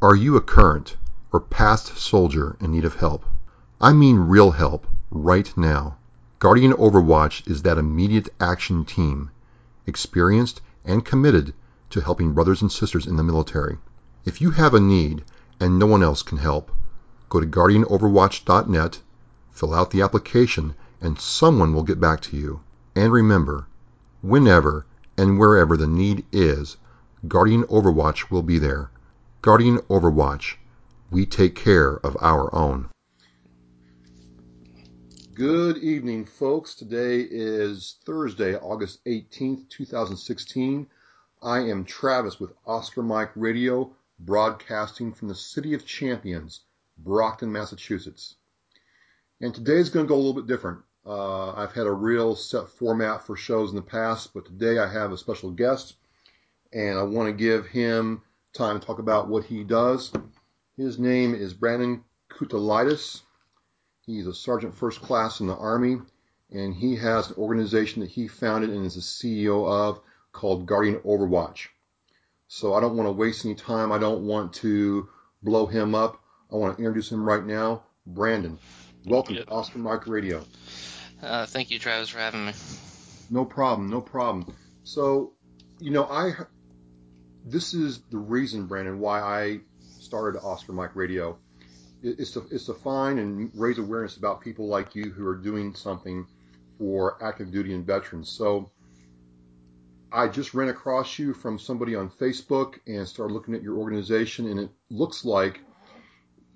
Are you a current or past soldier in need of help? I mean real help, right now. Guardian Overwatch is that immediate action team, experienced and committed to helping brothers and sisters in the military. If you have a need and no one else can help, go to guardianoverwatch.net, fill out the application, and someone will get back to you. And remember, whenever and wherever the need is, Guardian Overwatch will be there. Guardian Overwatch, we take care of our own. Good evening, folks. Today is Thursday, August 18th, 2016. I am Travis with Oscar Mike Radio, broadcasting from the City of Champions, Brockton, Massachusetts. And today is going to go a little bit different. Uh, I've had a real set format for shows in the past, but today I have a special guest, and I want to give him time to talk about what he does. His name is Brandon Kutulaitis. He's a sergeant first class in the Army, and he has an organization that he founded and is the CEO of called Guardian Overwatch. So I don't want to waste any time. I don't want to blow him up. I want to introduce him right now. Brandon, welcome yep. to Oscar Mike Radio. Uh, thank you, Travis, for having me. No problem, no problem. So, you know, I this is the reason, Brandon, why I started Oscar Mike Radio. It's to, it's to find and raise awareness about people like you who are doing something for active duty and veterans. So I just ran across you from somebody on Facebook and started looking at your organization, and it looks like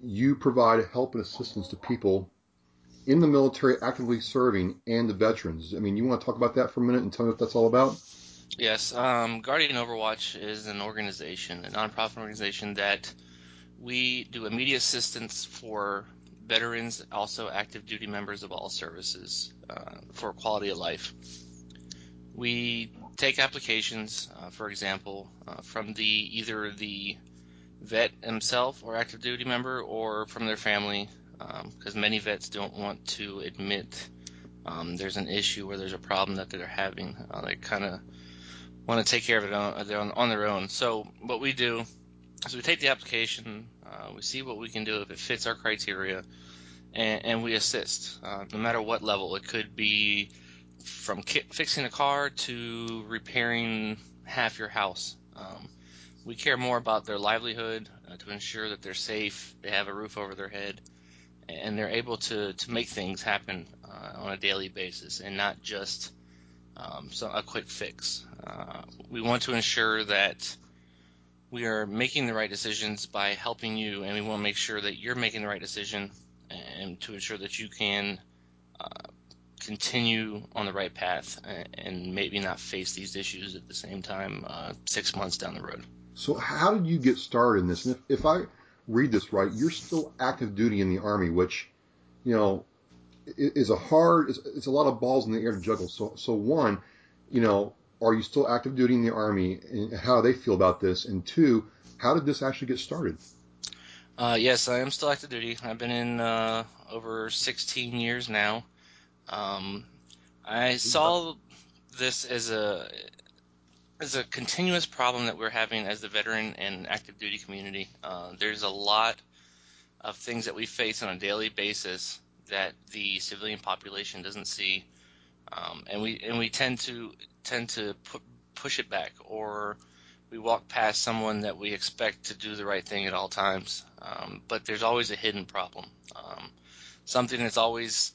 you provide help and assistance to people in the military actively serving and the veterans. I mean, you want to talk about that for a minute and tell me what that's all about? Yes, um, Guardian Overwatch is an organization, a nonprofit organization that we do immediate assistance for veterans, also active duty members of all services uh, for quality of life. We take applications, uh, for example, uh, from the either the vet himself or active duty member or from their family, because um, many vets don't want to admit um, there's an issue or there's a problem that they're having. Uh, they kind of want to take care of it on, on, their own. So what we do is we take the application, uh, we see what we can do if it fits our criteria, and, and we assist, uh, no matter what level. It could be from ki- fixing a car to repairing half your house. Um, we care more about their livelihood uh, to ensure that they're safe, they have a roof over their head, and they're able to, to make things happen uh, on a daily basis and not just um, so a quick fix. We want to ensure that we are making the right decisions by helping you, and we want to make sure that you're making the right decision and to ensure that you can uh, continue on the right path and maybe not face these issues at the same time uh, six months down the road. So, how did you get started in this? And if, if I read this right, you're still active duty in the Army, which, you know, is a hard, it's, it's a lot of balls in the air to juggle. So, so one, you know, are you still active duty in the Army and how do they feel about this? And two, how did this actually get started? Uh, yes, I am still active duty. I've been in uh, over 16 years now. Um, I saw this as a as a continuous problem that we're having as the veteran and active duty community. Uh, there's a lot of things that we face on a daily basis that the civilian population doesn't see, um, and we and we tend to tend to pu- push it back, or we walk past someone that we expect to do the right thing at all times. Um, but there's always a hidden problem, um, something that's always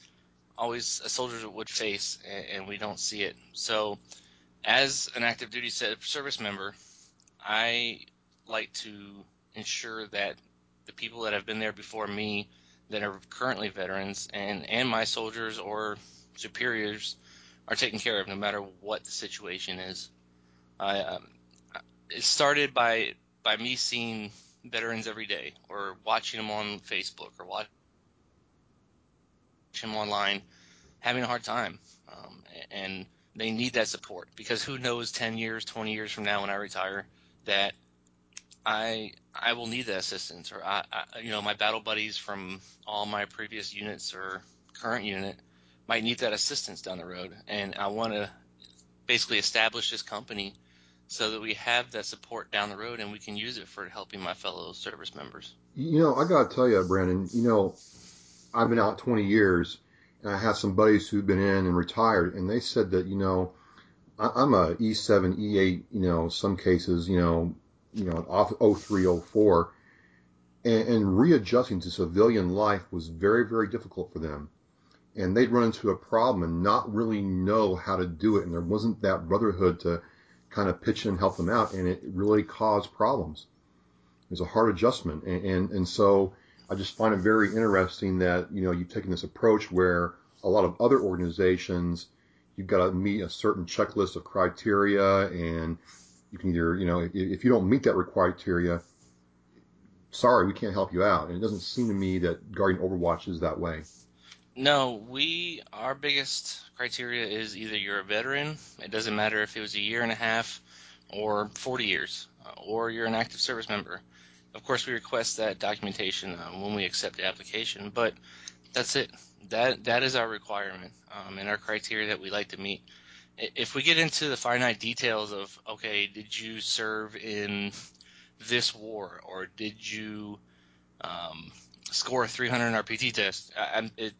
always a soldier would face, and, and we don't see it. So, as an active duty service member, I like to ensure that the people that have been there before me that are currently veterans and, and my soldiers or superiors are taken care of no matter what the situation is. I, um, it started by by me seeing veterans every day or watching them on Facebook or watching them online having a hard time. Um, and they need that support because who knows 10 years, 20 years from now when I retire that I I will need that assistance, or I, I, you know my battle buddies from all my previous units or current unit might need that assistance down the road, and I want to basically establish this company so that we have that support down the road and we can use it for helping my fellow service members. You know, I got to tell you, Brandon, you know, I've been out 20 years and I have some buddies who've been in and retired and they said that, you know, I'm a E7, E8, you know, some cases, you know, you know, off 03, 04 and, and readjusting to civilian life was very, very difficult for them. And they'd run into a problem and not really know how to do it. And there wasn't that brotherhood to kind of pitch in and help them out. And it really caused problems. It was a hard adjustment. And, and, and so I just find it very interesting that, you know, you've taken this approach where a lot of other organizations, you've got to meet a certain checklist of criteria and you can either, you know, if, if you don't meet that criteria, sorry, we can't help you out. And it doesn't seem to me that Guardian Overwatch is that way. No, we our biggest criteria is either you're a veteran. It doesn't matter if it was a year and a half or 40 years, uh, or you're an active service member. Of course, we request that documentation uh, when we accept the application, but that's it. That that is our requirement um, and our criteria that we like to meet. If we get into the finite details of okay, did you serve in this war, or did you um, score a 300 RPT test? I, it,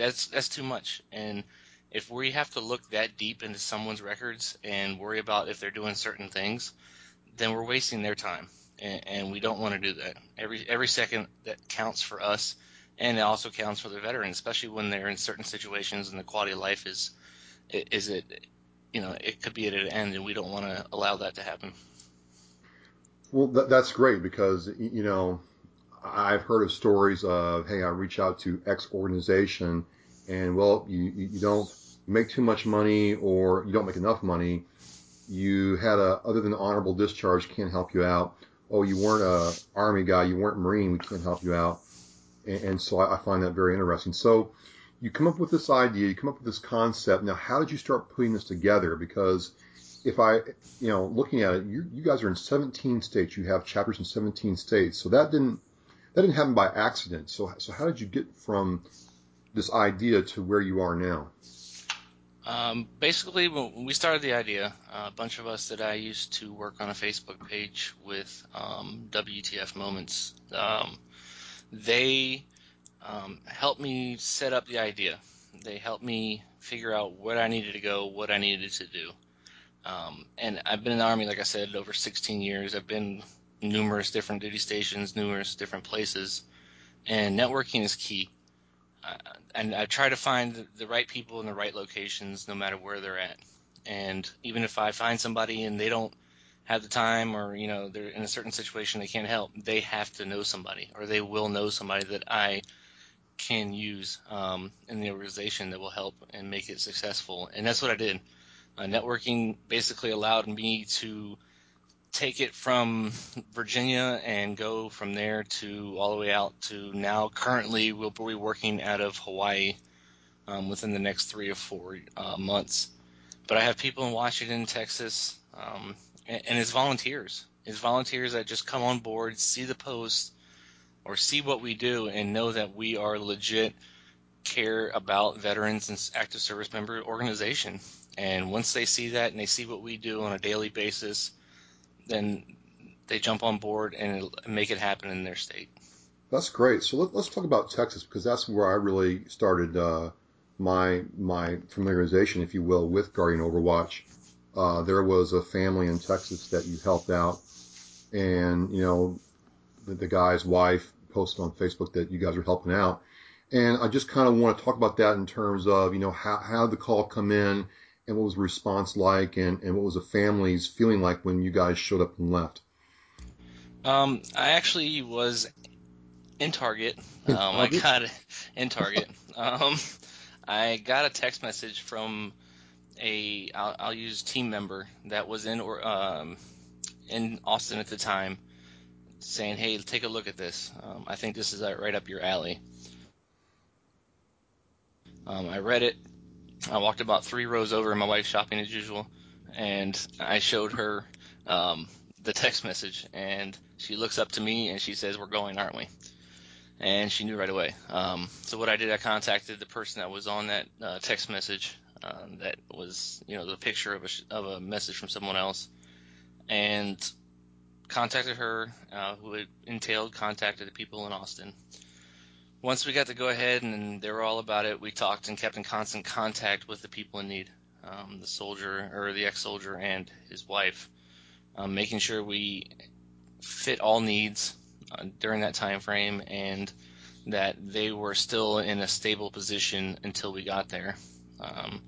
that's that's too much. And if we have to look that deep into someone's records and worry about if they're doing certain things, then we're wasting their time, and, and we don't want to do that. Every every second that counts for us, and it also counts for the veterans, especially when they're in certain situations and the quality of life is is it you know it could be at an end, and we don't want to allow that to happen. Well, th- that's great because, you know, I've heard of stories of, hey, I reach out to X organization and, well, you, you don't make too much money or you don't make enough money. You had a, other than honorable discharge, can't help you out. Oh, you weren't a army guy, you weren't marine, we can't help you out. And, and so I, I find that very interesting. So you come up with this idea, you come up with this concept. Now, how did you start putting this together? Because if I, you know, looking at it, you, you guys are in 17 states. You have chapters in 17 states. So that didn't, that didn't happen by accident. So, so how did you get from this idea to where you are now? Um, basically, when we started the idea, a bunch of us that I used to work on a Facebook page with um, WTF Moments, um, they um, helped me set up the idea. They helped me figure out what I needed to go, what I needed to do. Um, and I've been in the Army, like I said, over 16 years. I've been numerous different duty stations, numerous different places, and networking is key. Uh, and I try to find the right people in the right locations, no matter where they're at. And even if I find somebody and they don't have the time, or you know they're in a certain situation they can't help, they have to know somebody, or they will know somebody that I can use um, in the organization that will help and make it successful. And that's what I did. Uh, networking basically allowed me to take it from Virginia and go from there to all the way out to now. Currently, we'll be working out of Hawaii um, within the next three or four uh, months. But I have people in Washington, Texas, um, and, and it's volunteers. It's volunteers that just come on board, see the post, or see what we do, and know that we are legit care about veterans and active service member organization. And once they see that and they see what we do on a daily basis, then they jump on board and make it happen in their state. That's great. So let, us talk about Texas because that's where I really started uh, my my familiarization, if you will, with Guardian Overwatch. Uh, there was a family in Texas that you helped out, and you know the, the guy's wife posted on Facebook that you guys were helping out, and I just kind of want to talk about that in terms of, you know, how, how the call come in and what was the response like and, and what was the family's feeling like when you guys showed up and left? Um, I actually was in Target. Um, I got in Target. um, I got a text message from a I'll, I'll use team member that was in or um, in Austin at the time, saying, "Hey, take a look at this. Um, I think this is right up your alley." Um, I read it. I walked about three rows over, and my wife's shopping as usual, and I showed her um, the text message, and she looks up to me and she says, "We're going, aren't we?" And she knew right away. Um, so what I did, I contacted the person that was on that uh, text message. Um, that was, you know, the picture of a, of a message from someone else, and contacted her, uh, who had entailed contacted the people in Austin. Once we got to go ahead and they were all about it, we talked and kept in constant contact with the people in need, um, the soldier or the ex-soldier and his wife, um, making sure we fit all needs uh, during that time frame and that they were still in a stable position until we got there. Um,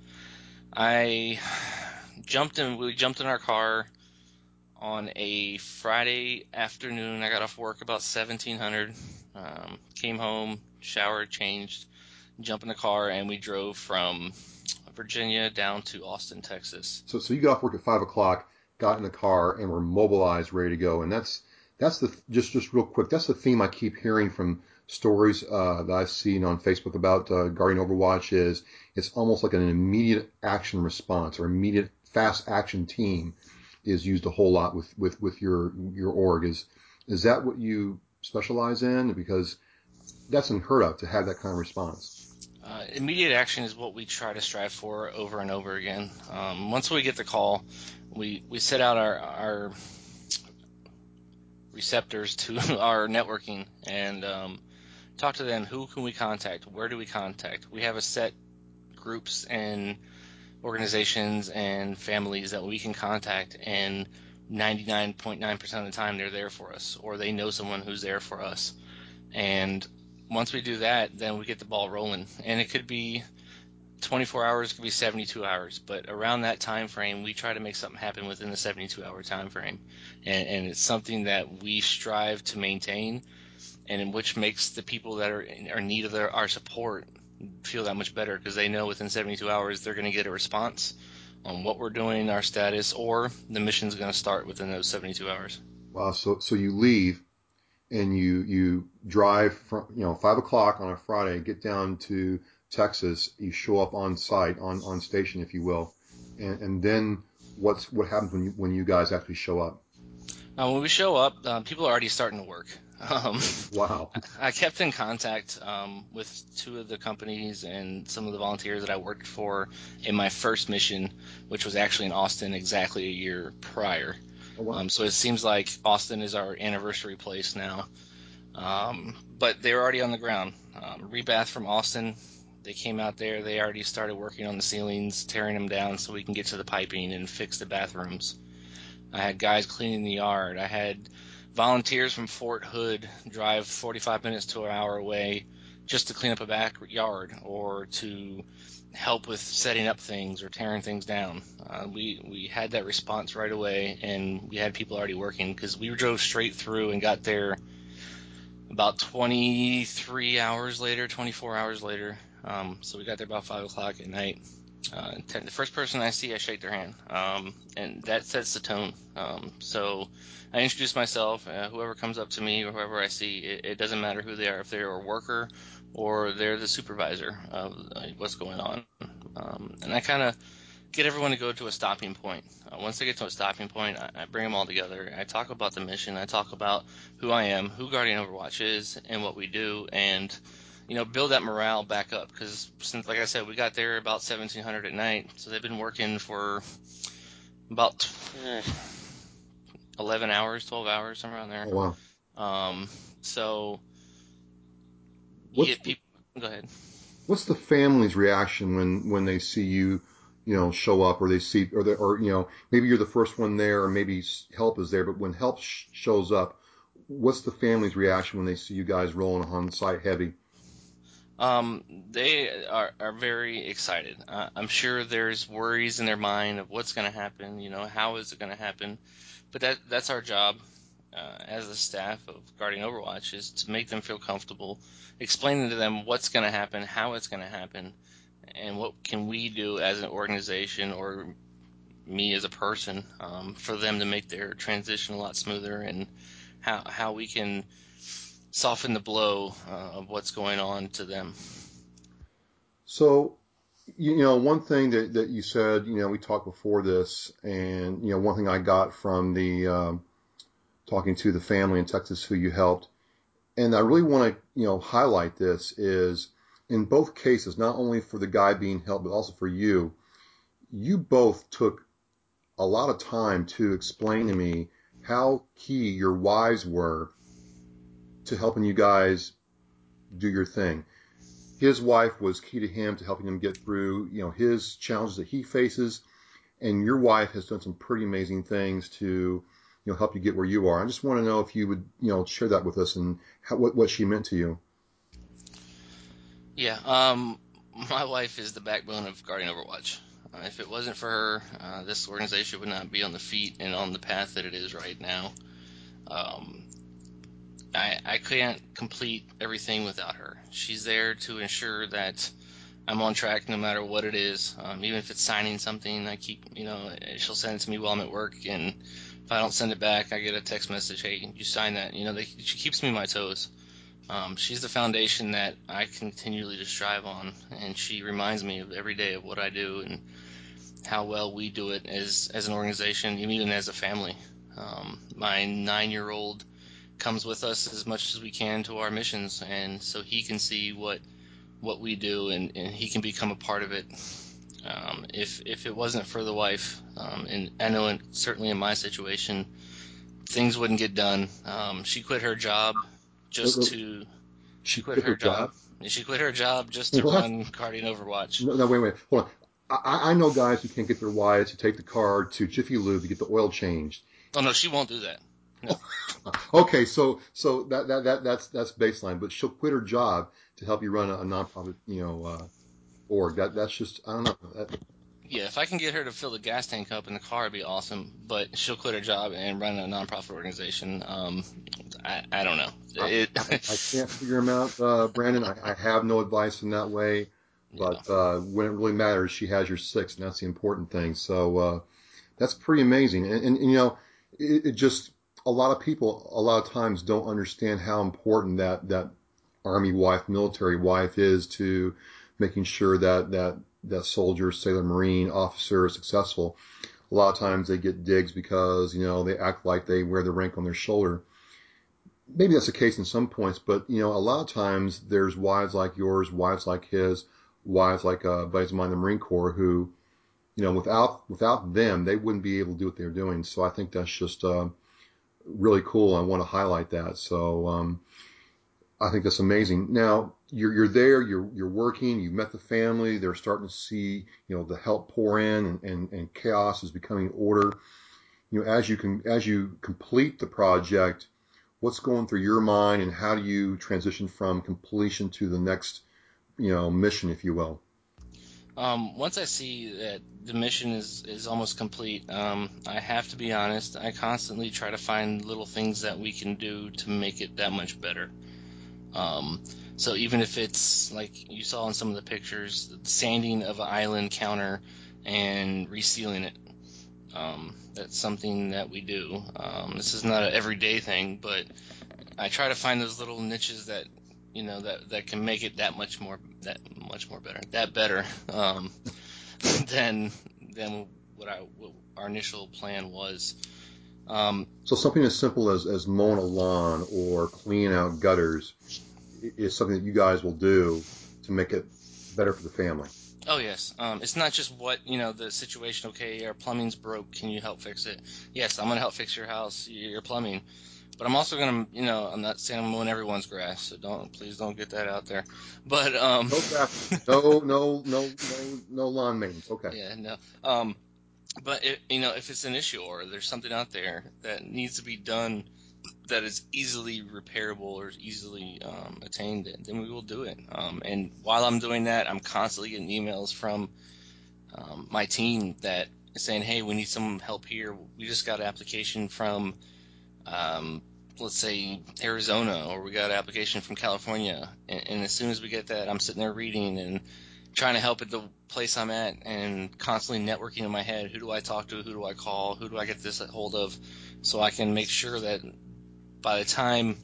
I jumped in. We jumped in our car on a Friday afternoon. I got off work about 1700. Um, came home, showered, changed, jumped in the car, and we drove from Virginia down to Austin, Texas. So, so you got off work at five o'clock, got in the car, and were mobilized, ready to go. And that's that's the just just real quick. That's the theme I keep hearing from stories uh, that I've seen on Facebook about uh, Guardian Overwatch. Is it's almost like an immediate action response or immediate fast action team is used a whole lot with with with your your org. Is is that what you specialize in? Because that's unheard of to have that kind of response. Uh, immediate action is what we try to strive for over and over again. Um, once we get the call, we we set out our our receptors to our networking and um, talk to them. Who can we contact? Where do we contact? We have a set groups and organizations and families that we can contact, and 99.9% of the time they're there for us, or they know someone who's there for us. And once we do that, then we get the ball rolling, and it could be 24 hours, it could be 72 hours, but around that time frame, we try to make something happen within the 72 hour time frame, and, and it's something that we strive to maintain, and which makes the people that are in, are in need of their, our support feel that much better because they know within 72 hours they're going to get a response on what we're doing, our status, or the mission's going to start within those 72 hours. Wow. So, so you leave and you, you drive from, you know, five o'clock on a Friday, get down to Texas, you show up on site, on, on station, if you will. And, and then what's, what happens when you, when you guys actually show up? Uh, when we show up, uh, people are already starting to work. Um, wow. I kept in contact um, with two of the companies and some of the volunteers that I worked for in my first mission, which was actually in Austin exactly a year prior. Oh, wow. um, so it seems like Austin is our anniversary place now. Um, but they were already on the ground. Um, Rebath from Austin, they came out there. They already started working on the ceilings, tearing them down so we can get to the piping and fix the bathrooms. I had guys cleaning the yard. I had volunteers from Fort Hood drive 45 minutes to an hour away just to clean up a backyard or to help with setting up things or tearing things down. Uh, we we had that response right away, and we had people already working because we drove straight through and got there about 23 hours later, 24 hours later. Um, so we got there about five o'clock at night. Uh, the first person I see, I shake their hand, um, and that sets the tone. Um, so I introduce myself. Uh, whoever comes up to me or whoever I see, it, it, doesn't matter who they are, if they're a worker or they're the supervisor of uh, what's going on. Um, and I kind of get everyone to go to a stopping point. Uh, once they get to a stopping point, I, I, bring them all together. I talk about the mission. I talk about who I am, who Guardian Overwatch is, and what we do, and you know, build that morale back up. Because since, like I said, we got there about 1700 at night, so they've been working for about 11 hours, 12 hours, somewhere around there. Oh, wow. Um, so get people. Go ahead. What's the family's reaction when when they see you, you know, show up, or they see, or they, or you know, maybe you're the first one there, or maybe help is there, but when help sh- shows up, what's the family's reaction when they see you guys rolling on site heavy? Um, they are, are very excited. Uh, I'm sure there's worries in their mind of what's going to happen. You know, how is it going to happen? But that that's our job uh, as the staff of Guardian Overwatch is to make them feel comfortable, explaining to them what's going to happen, how it's going to happen, and what can we do as an organization or me as a person um, for them to make their transition a lot smoother and how how we can soften the blow uh, of what's going on to them. So, you know, one thing that, that you said, you know, we talked before this, and, you know, one thing I got from the um, talking to the family in Texas who you helped, and I really want to, you know, highlight this is in both cases, not only for the guy being helped, but also for you, you both took a lot of time to explain to me how key your wives were to helping you guys do your thing. His wife was key to him to helping him get through, you know, his challenges that he faces. And your wife has done some pretty amazing things to, you know, help you get where you are. I just want to know if you would, you know, share that with us and how, what, what she meant to you. Yeah. Um, my wife is the backbone of Guardian Overwatch. Uh, if it wasn't for her, uh, this organization would not be on the feet and on the path that it is right now. Um, I, I can't complete everything without her. She's there to ensure that I'm on track no matter what it is. Um, even if it's signing something, I keep, you know, she'll send it to me while I'm at work, and if I don't send it back, I get a text message, "Hey, you sign that." You know, they, she keeps me on my toes. Um, she's the foundation that I continually to strive on, and she reminds me of every day of what I do and how well we do it as as an organization, even as a family. Um, my nine-year-old comes with us as much as we can to our missions, and so he can see what what we do, and, and he can become a part of it. Um, if if it wasn't for the wife, um, and I know in, certainly in my situation, things wouldn't get done. Um, she quit her job just to. She quit, quit her, her job. job. She quit her job just to what? run Guardian Overwatch. No, no, wait, wait, hold on. I, I know guys who can't get their wives to take the car to Jiffy Lube to get the oil changed. Oh no, she won't do that. No. okay, so so that, that that that's that's baseline, but she'll quit her job to help you run a, a nonprofit, you know, uh, org. That that's just I don't know. That, yeah, if I can get her to fill the gas tank up in the car, it'd be awesome. But she'll quit her job and run a nonprofit organization. Um, I, I don't know. It, I, I, I, can't figure him out, uh, Brandon. I, I have no advice in that way. But yeah. uh, when it really matters, she has your six, and that's the important thing. So uh, that's pretty amazing. And, and, and you know, it, it, just a lot of people a lot of times don't understand how important that that army wife, military wife is to making sure that that that soldier, sailor, marine, officer is successful. A lot of times they get digs because you know they act like they wear the rank on their shoulder. Maybe that's the case in some points, but you know a lot of times there's wives like yours, wives like his, wives like uh, buddies of mine in the Marine Corps who, you know, without without them they wouldn't be able to do what they're doing. So I think that's just uh, really cool. I want to highlight that. So um, I think that's amazing. Now you're you're there, you're you're working, you've met the family, they're starting to see you know the help pour in, and, and, and chaos is becoming order. You know, as you can as you complete the project, what's going through your mind, and how do you transition from completion to the next you know mission, if you will? Um, once I see that the mission is, is almost complete, um, I have to be honest. I constantly try to find little things that we can do to make it that much better. Um, so even if it's like you saw in some of the pictures, sanding of an island counter and resealing it, um, that's something that we do. Um, this is not an everyday thing, but I try to find those little niches that you know that that can make it that much more that much more better that better um, than than what I what our initial plan was. Um, so something as simple as as mowing a lawn or cleaning out gutters is something that you guys will do to make it better for the family. Oh yes, um, it's not just what you know the situation. Okay, our plumbing's broke. Can you help fix it? Yes, I'm gonna help fix your house, your plumbing. But I'm also gonna, you know, I'm not saying I'm mowing everyone's grass, so don't, please don't get that out there. But um, no grass, no, no, no, no, no lawn maintenance. Okay. Yeah, no. Um, but it, you know, if it's an issue or there's something out there that needs to be done that is easily repairable or easily um, attained, then we will do it. Um, and while I'm doing that, I'm constantly getting emails from um, my team that is saying, "Hey, we need some help here. We just got an application from, um, let's say Arizona, or we got an application from California." And, and as soon as we get that, I'm sitting there reading and trying to help at the place I'm at, and constantly networking in my head. Who do I talk to? Who do I call? Who do I get this hold of? So I can make sure that by the time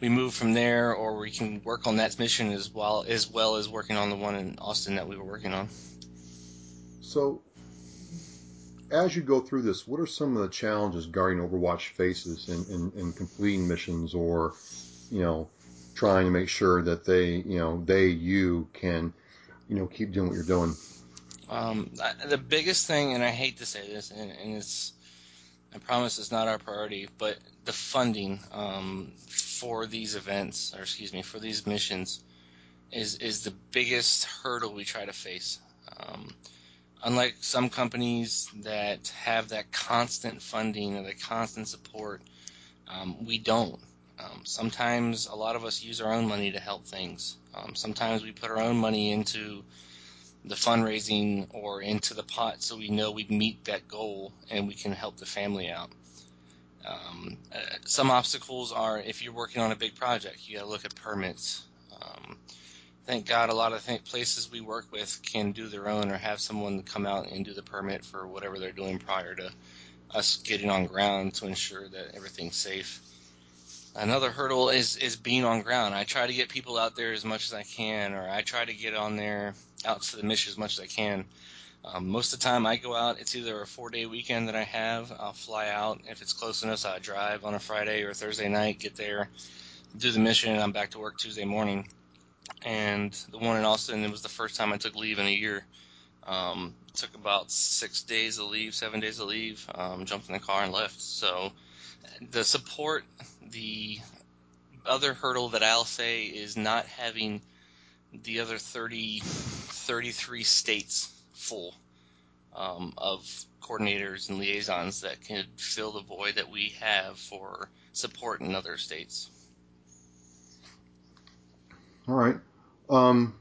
we move from there, or we can work on that mission as well as well as working on the one in Austin that we were working on. So, as you go through this, what are some of the challenges Guardian Overwatch faces in, in, in completing missions, or you know, trying to make sure that they, you know, they you can, you know, keep doing what you're doing? Um, the biggest thing, and I hate to say this, and, and it's, I promise it's not our priority, but the funding um, for these events, or excuse me, for these missions, is is the biggest hurdle we try to face. Um, unlike some companies that have that constant funding and the constant support, um, we don't. Um, sometimes a lot of us use our own money to help things. Um, sometimes we put our own money into the fundraising or into the pot so we know we meet that goal and we can help the family out. Um, uh, some obstacles are if you're working on a big project, you got to look at permits. Thank God a lot of th- places we work with can do their own or have someone come out and do the permit for whatever they're doing prior to us getting on ground to ensure that everything's safe. Another hurdle is is being on ground. I try to get people out there as much as I can, or I try to get on there out to the mission as much as I can. Um, most of the time, I go out. It's either a four day weekend that I have. I'll fly out if it's close enough. I drive on a Friday or Thursday night, get there, do the mission, and I'm back to work Tuesday morning. And the one in Austin, it was the first time I took leave in a year. Um, took about six days of leave, seven days of leave. Um, jumped in the car and left. So the support, the other hurdle that I'll say is not having the other 30, 33 states full um, of coordinators and liaisons that can fill the void that we have for support in other states. All right. Um,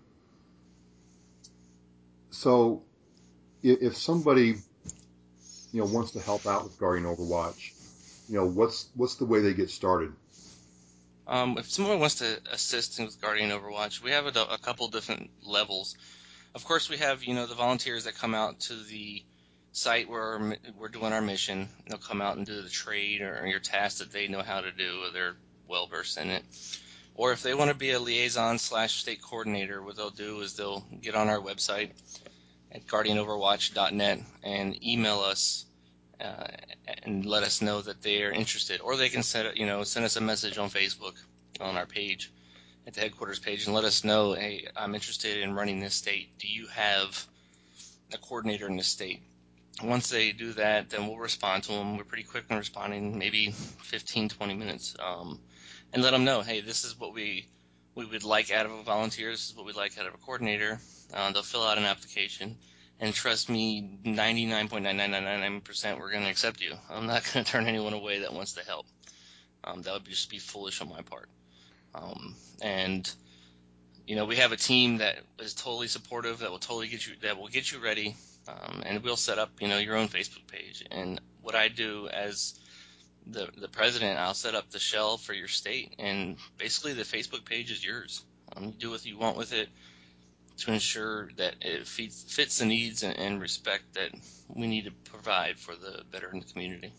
so if, if somebody you know wants to help out with Guardian Overwatch, you know what's what's the way they get started? Um, if someone wants to assist with Guardian Overwatch, we have a, a couple different levels. Of course, we have you know the volunteers that come out to the site where we're doing our mission. They'll come out and do the trade or your task that they know how to do, or they're well versed in it. Or if they want to be a liaison slash state coordinator, what they'll do is they'll get on our website at guardianoverwatch.net and email us uh, and let us know that they are interested. Or they can send you know send us a message on Facebook on our page at the headquarters page and let us know, hey, I'm interested in running this state. Do you have a coordinator in this state? Once they do that, then we'll respond to them. We're pretty quick in responding, maybe 15, 20 minutes. Um, and let them know, hey, this is what we we would like out of a volunteer. This is what we'd like out of a coordinator. Uh, they'll fill out an application, and trust me, 99.9999% we're going to accept you. I'm not going to turn anyone away that wants to help. Um, that would just be foolish on my part. Um, and you know, we have a team that is totally supportive that will totally get you that will get you ready, um, and we'll set up you know your own Facebook page. And what I do as the the president, I'll set up the shell for your state, and basically the Facebook page is yours. Um, you do what you want with it to ensure that it fits, fits the needs and, and respect that we need to provide for the veteran community.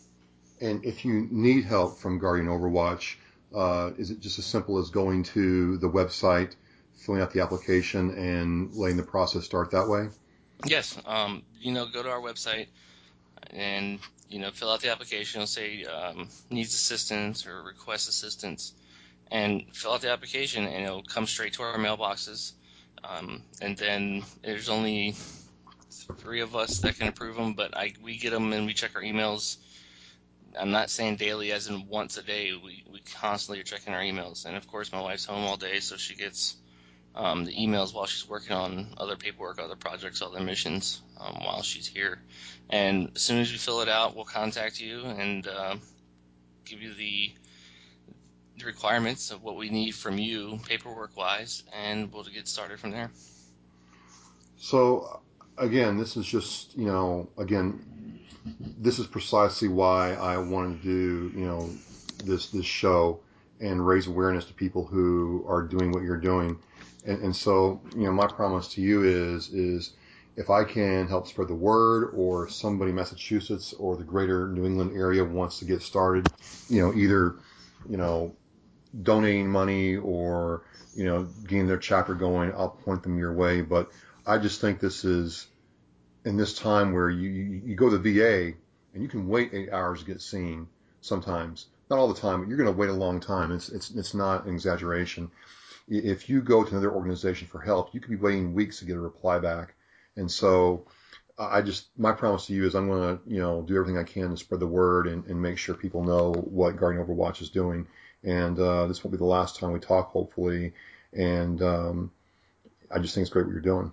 And if you need help from Guardian Overwatch, uh, is it just as simple as going to the website, filling out the application, and letting the process start that way? Yes. Um, you know, go to our website and you know, fill out the application. It'll say um, needs assistance or request assistance, and fill out the application, and it'll come straight to our mailboxes. Um, and then there's only three of us that can approve them, but I we get them and we check our emails. I'm not saying daily, as in once a day. We we constantly are checking our emails, and of course, my wife's home all day, so she gets um, the emails while she's working on other paperwork, other projects, other missions um, while she's here. And as soon as we fill it out, we'll contact you and uh, give you the, the requirements of what we need from you paperwork wise, and we'll get started from there. So, again, this is just, you know, again, this is precisely why I wanted to do, you know, this this show and raise awareness to people who are doing what you're doing and, and so, you know, my promise to you is, is if I can help spread the word or somebody in Massachusetts or the greater New England area wants to get started, you know, either, you know, donating money or, you know, getting their chapter going, I'll point them your way. But I just think this is in this time where you, you, go to the VA and you can wait eight hours to get seen sometimes. Not all the time, but you're going to wait a long time. It's, it's, it's not an exaggeration if you go to another organization for help, you could be waiting weeks to get a reply back. And so I just, my promise to you is I'm going to, you know, do everything I can to spread the word and, and make sure people know what Guardian Overwatch is doing. And uh, this won't be the last time we talk, hopefully. And um, I just think it's great what you're doing.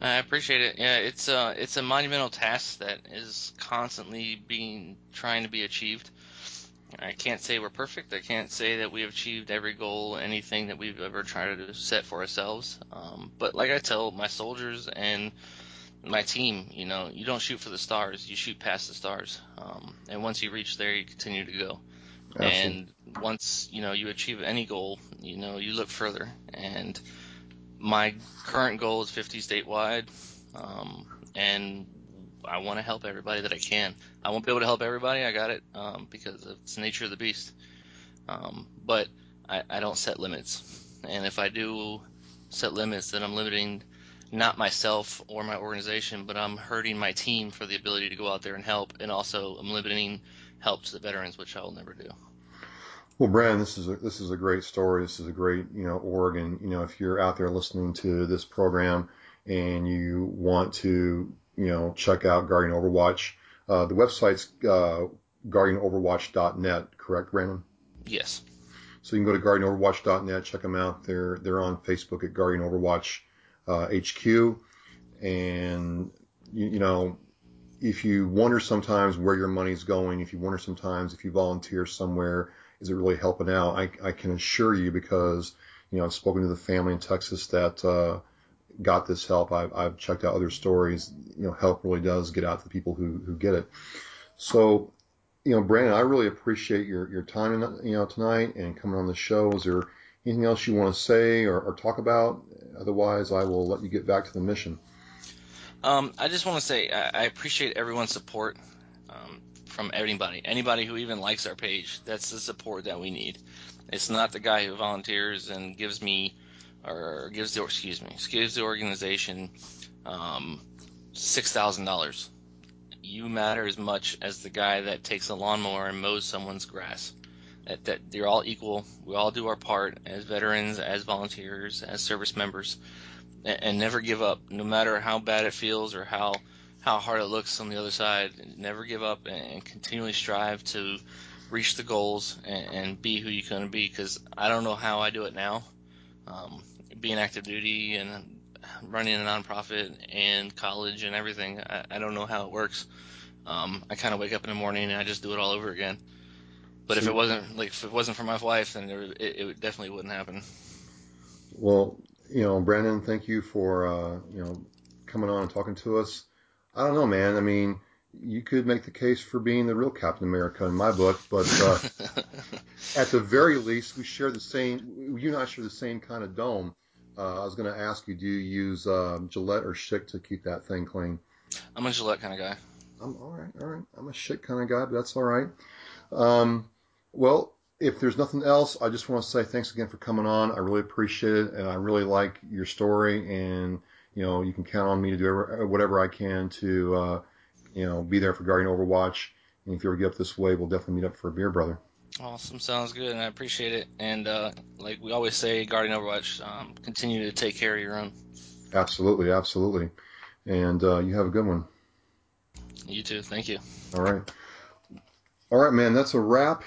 I appreciate it. Yeah, it's a uh, it's a monumental task that is constantly being trying to be achieved. I can't say we're perfect. I can't say that we have achieved every goal, anything that we've ever tried to set for ourselves. Um, but like I tell my soldiers and my team, you know, you don't shoot for the stars, you shoot past the stars. Um, and once you reach there, you continue to go. Absolutely. And once you know you achieve any goal, you know you look further. And my current goal is 50 statewide, um, and I want to help everybody that I can. I won't be able to help everybody. I got it um, because it's the nature of the beast. Um, but I, I don't set limits, and if I do set limits, then I'm limiting not myself or my organization, but I'm hurting my team for the ability to go out there and help, and also I'm limiting help to the veterans, which I will never do. Well, Brandon, this is a, this is a great story. This is a great, you know, Oregon. You know, if you're out there listening to this program and you want to, you know, check out Guardian Overwatch, uh, the website's uh, guardianoverwatch.net, correct, Brandon? Yes. So you can go to guardianoverwatch.net, check them out. They're they're on Facebook at Guardian Overwatch uh, HQ, and you, you know, if you wonder sometimes where your money's going, if you wonder sometimes if you volunteer somewhere is it really helping out? I, I can assure you because, you know, I've spoken to the family in Texas that, uh, got this help. I've, I've checked out other stories. You know, help really does get out to the people who, who get it. So, you know, Brandon, I really appreciate your, your time, you know, tonight and coming on the show. Is there anything else you want to say or, or talk about? Otherwise, I will let you get back to the mission. Um, I just want to say I, I appreciate everyone's support. Um, from anybody, anybody who even likes our page. That's the support that we need. It's not the guy who volunteers and gives me, or gives the excuse me, gives the organization um, six thousand dollars. You matter as much as the guy that takes a lawnmower and mows someone's grass. That, that you're all equal. We all do our part as veterans, as volunteers, as service members, and, and never give up, no matter how bad it feels or how how hard it looks on the other side. Never give up and continually strive to reach the goals and, and be who you're going to be. Because I don't know how I do it now. Um, being active duty and running a nonprofit and college and everything, I, I don't know how it works. Um, I kind of wake up in the morning and I just do it all over again. But if it wasn't like if it wasn't for my wife, then it, it definitely wouldn't happen. Well, you know, Brandon, thank you for uh, you know coming on and talking to us. I don't know, man. I mean, you could make the case for being the real Captain America in my book, but uh, at the very least, we share the same. You and I share the same kind of dome. Uh, I was going to ask you, do you use uh, Gillette or Schick to keep that thing clean? I'm a Gillette kind of guy. I'm all right, all right. I'm a Schick kind of guy, but that's all right. Um, well, if there's nothing else, I just want to say thanks again for coming on. I really appreciate it, and I really like your story and you know, you can count on me to do whatever I can to, uh, you know, be there for Guardian Overwatch. And if you ever get up this way, we'll definitely meet up for a beer, brother. Awesome, sounds good, and I appreciate it. And uh, like we always say, Guardian Overwatch, um, continue to take care of your own. Absolutely, absolutely. And uh, you have a good one. You too. Thank you. All right. All right, man. That's a wrap.